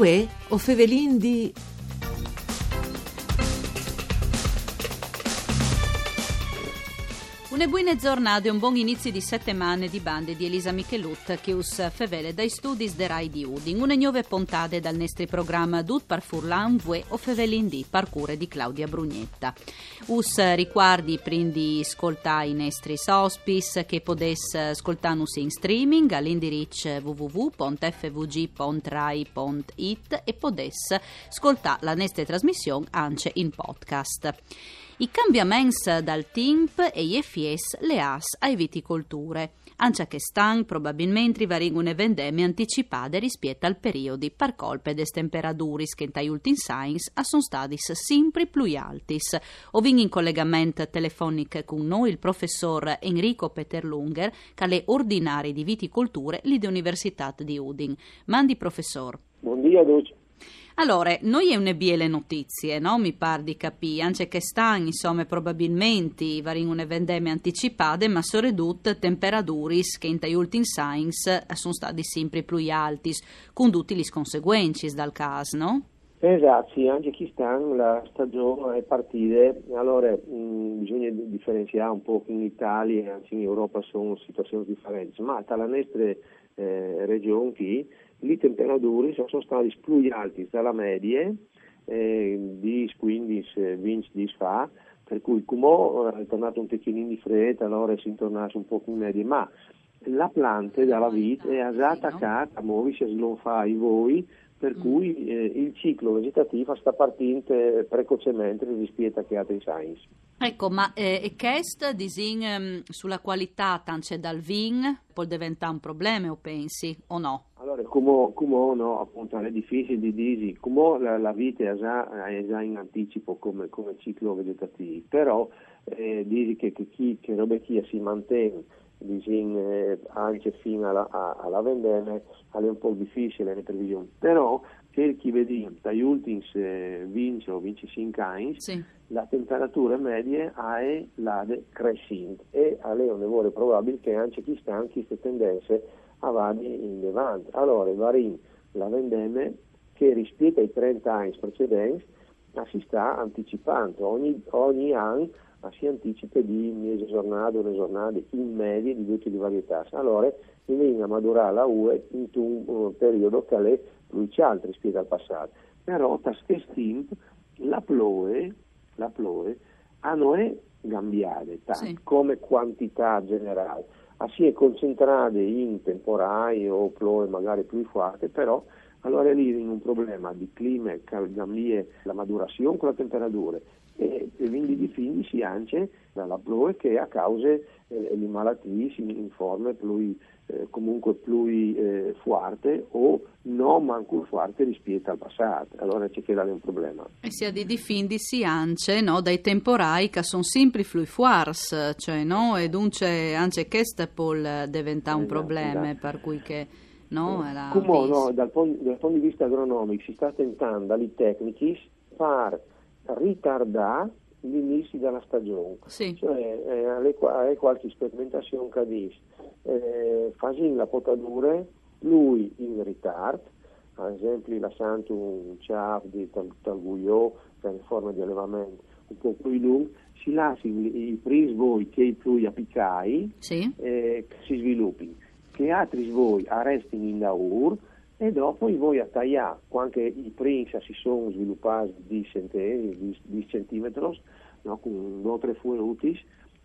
Uè, o fevelin di Une buone giornate e un buon inizio di settimane di bande di Elisa Michelut che us fevele dai studi de Rai di Udin. Une nuove puntate dal nostro programma Dut par Furlan Vue o Fevelin di parcure di Claudia Brugnetta. Us ricordi prindi ascoltare i nostri sospis che podes ascoltanus in streaming all'indirizzo www.fvg.rai.it e podes ascoltare la nostra trasmissione anche in podcast. I cambiamenti dal TIMP e gli FIES le AS ai viticolture. Anche che stan probabilmente varingune vendemmie anticipate rispetto al periodo par colpe des temperaturis che in tai ultimi signs sono stati sempre più altis. Ovin in collegamento telefonico con noi il professor Enrico Peterlunger, che è ordinario di viticolture lì dell'Università di Udin. Mandi professor. Buongiorno. Allora, noi è une biele notizie, no? Mi par di capire, anche che stanno, insomma, probabilmente varin une vendemmie anticipate, ma soprattutto temperaturis che in tai ultimi signs sono stati sempre più alti, con tutti le conseguenze dal caso, no? Esatto, sì, anche qui stanno, la stagione è partita, allora mh, bisogna differenziare un po' che in Italia e anche in Europa sono situazioni differenti, ma tra le nostre eh, regioni qui le temperature sono state più alte dalla media eh, di 15-20 di fa, per cui come è tornato un pochino di freddo, allora si tornasse un po' in media, ma la pianta dalla vita è attaccata a muoversi, a slonfare voi, per mm. cui eh, il ciclo vegetativo sta partendo precocemente rispetto a altri science. Ecco, ma eh, questo disin um, sulla qualità tanto dal vin può diventare un problema o pensi o no? Allora, come, come no, appunto è difficile di dire, come la, la vita è già, è già, in anticipo come, come ciclo vegetativo, però eh, dici che, che, chi, che roba chi si mantiene disin, eh, anche fino alla, alla vendemmia è un po' difficile le previsioni, però per chi vedi dagli ultimi eh, 20 o 25 anni sì. la temperatura media è la crescente e è un probabile che anche chi sta anche queste tendenze avanti in avanti. Allora, varin la vendemmia che rispetto ai 30 anni precedenti si sta anticipando ogni, ogni anno ma si anticipa di mese giornate, una giornata in media di tutte le varietà. Allora, viene a madurare la UE in un periodo che è più alto rispetto al passato. Però, da quest'imp, la ploe, la ploe, a noi cambiate, sì. come quantità generale. A si è concentrata in temporali o ploe magari più forti, però allora lì in un problema di clima che cambia la madurazione con la temperatura e, quindi difindi anche dalla ploe che a causa eh, di malattie in forme più, eh, comunque più eh, forte o non manco forte rispetto al passato, allora c'è che dare un problema. E sia di difendisi anche no, dai temporai che sono sempre più forti, cioè, no? e dunque anche questo può diventare un esatto, problema esatto. per cui che no, eh, Come no, dal, dal punto di vista agronomico si sta tentando dalle tecniche far ritardare l'inizio della stagione. Sì. Cioè, eh, alle, qualche sperimentazione che dice, eh, facendo la potatura, lui in ritardo, ad esempio lasciando un ciaf di tal, talguio per forma di allevamento un po' più lungo, si lascia i primi voi che più appicai sì. eh, si sviluppi, che altri voi arrestino in laur e dopo voi a tagliare, quando i primi si sono sviluppati di, di, di centimetri, no, con due o tre fuori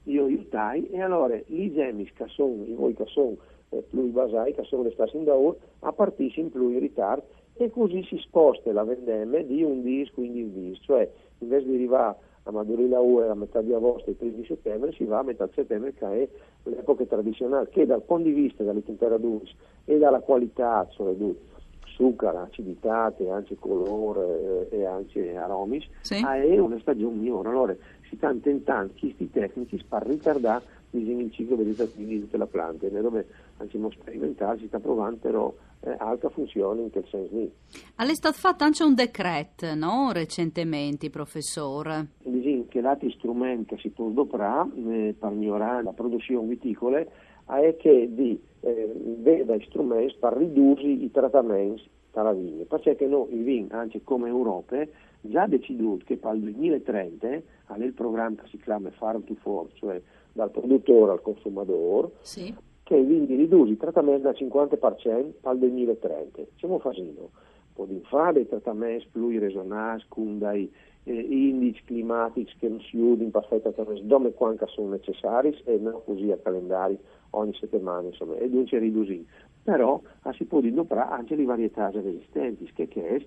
io aiutai e allora i gemis che sono, i voi che sono eh, più basai, che sono stesse in daur, a partire in più in ritardo e così si sposta la vendemmia di un dis, quindi un dis, cioè invece di arrivare a Madurilla UE a metà di agosto e il primi di settembre si va a metà settembre che è l'epoca tradizionale che dal punto di vista delle temperature e dalla qualità, cioè di zucchero, acidità, anche colore eh, e anche aromi, sì. è una stagione migliore. Allora si stanno tentando questi tecnici per ritardare il ciclo vegetativo di tutta la pianta, dove anche sperimentale si sta provando però eh, alta funzione in quel senso lì. È stato fatto anche un decreto, no? Recentemente, professore. Dice che l'altro strumento si può adoperare eh, per migliorare la produzione viticola è che di eh, veda strumenti per ridurre i trattamenti dalla vigna, perché noi il vin, anche come Europa, già deciduto che per il 2030 ha il programma che si chiama Farm to Fork, cioè dal produttore al consumatore, sì. che quindi riduce il trattamento dal 50% per il 2030. Stiamo facendo può fare dei trattamenti più resonanti con dei eh, indici climatici che non si usano perfettamente dove quanto sono necessari e non così a calendari ogni settimana insomma, e dunque ridurre. Però si può dimostrare anche le varietà resistenti che, che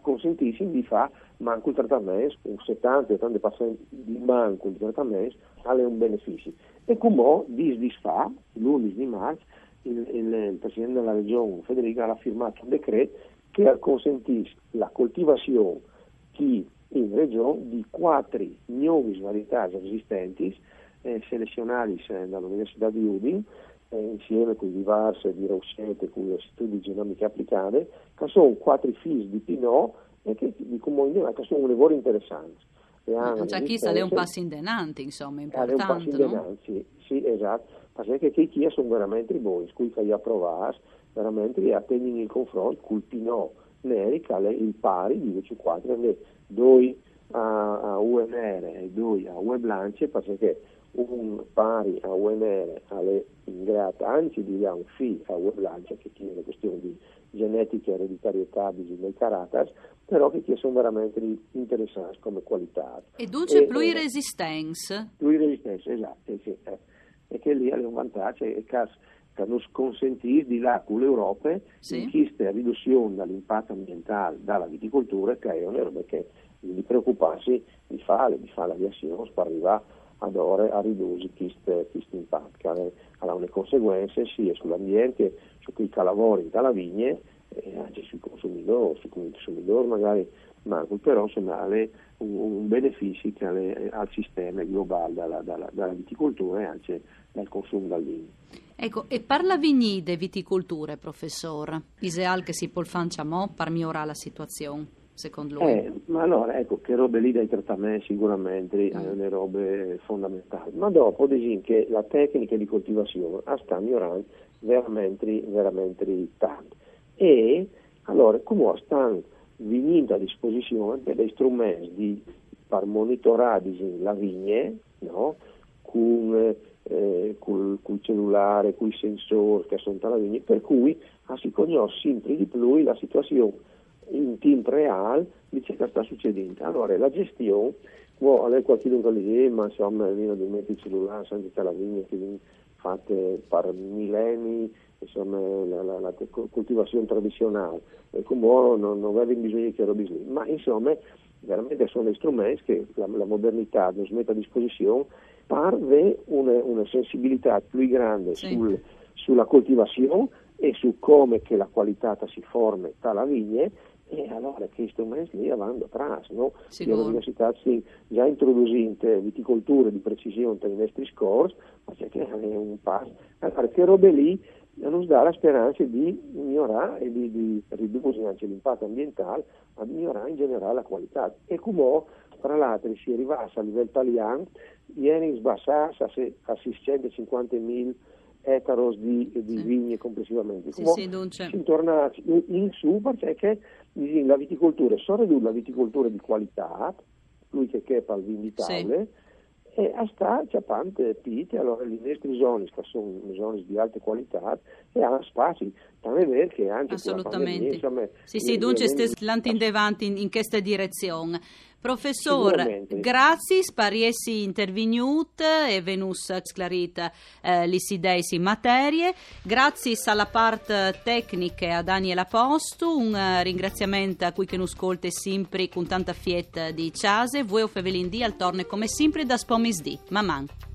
consentiscono di fare manco il trattamento, un 70-80% di manco il trattamento ha un beneficio. E come dis disfa, l'11 di marzo, il, il, il, Presidente della Regione Federica ha firmato un decreto che consentisce la coltivazione che in regione di quattro nuove varietà esistenti, eh, selezionate dall'Università di Udin, eh, insieme con diverse di Rossetti, con gli istituti di Genomica Applicata, che sono quattro figli di Pinot e che, di comunità, che sono un lavoro interessante. Cioè, chissà, eh, è un passo in denanti, insomma, importante. È un passo in denanti, no? sì, esatto. Perché che chi sono veramente buoni, cui che io provare, veramente a tenere il confronto col Pinot Neri, il pari di 24 anni doi a, UNR e 2 a Weblance perché un pari a UNR alle ingrata, anzi dirà un FI a Weblance che tiene la questione di genetica, e ereditarietà, di del carattere, però che sono veramente interessanti come qualità. E dunque pluresistenza? Eh, pluresistenza, esatto, sì, eh. e che lì è un vantaggio e caso nos consentì di là con l'Europa sì. in questa riduzione dell'impatto ambientale dalla viticoltura che è una roba che di preoccuparsi di fare, di fare l'aviazione per arrivare ad ore a ridurre questo impatto, che ha le conseguenze sia sull'ambiente, su chi lavora dalla vigne e anche sui consumatori, sui consumatori magari, ma però insomma un, un beneficio che ha al sistema globale dalla, dalla, dalla viticoltura e anche dal consumo dal vino. Ecco, e parla vigni de viticolture, professor? Iseal che si polfanciamo per migliorare la situazione, secondo lui? Eh, ma allora, ecco, che robe lì dai trattamenti sicuramente mm. le robe fondamentali. Ma dopo, dicono che la tecnica di coltivazione sta migliorando veramente, veramente tanto. E allora, come stanno venendo a disposizione degli strumenti di, per monitorare la vigne, no? con eh, col, col, cellulare, con i sensori che sono tra vigne, per cui si conosce sempre di più la situazione in tempo reale di ciò che sta succedendo. Allora la gestione, può avere qualcuno che dice, ma insomma viene di mettere il cellulare senza la vigna che viene fatta per millenni, insomma la, la, la coltivazione tradizionale, e come non, non aveva bisogno che robi lì, ma insomma veramente sono dei strumenti che la, la modernità ci mette a disposizione parve una, una sensibilità più grande sì. sul, sulla coltivazione e su come che la qualità si forma dalla vigne e allora questi strumenti lì vanno atrás, no? Le università si già introducendo viticolture di precisione nei nostri scores, ma c'è che è un passo. Allora, che robe lì non dà la speranza di migliorare e di, di ridurre anche l'impatto ambientale, ma di migliorare in generale la qualità. E come tra l'altro si è arrivato a livello italiano, ieri sbassati a 650.000 ettari di, di sì. vigne complessivamente. Sì, sì, si torna in, in, su perché la viticoltura, ridurre la viticoltura di qualità, lui che chepa il vino di tavole, sì e a sta ciapante pite, allora le nostre zone che sono zone di alta qualità e hanno spazi, vero che anche Assolutamente. Pandemia, insomma, sì, sì, dunque andando in, in questa direzione. Professor, grazie per essere intervenuto e venus sclarita eh, idee in materie. Grazie alla parte tecnica a Daniela Posto, un uh, ringraziamento a cui che nos ascolta sempre con tanta fietta di Ciase. Voi o Fevelin al torne come sempre da Spomis di. Maman.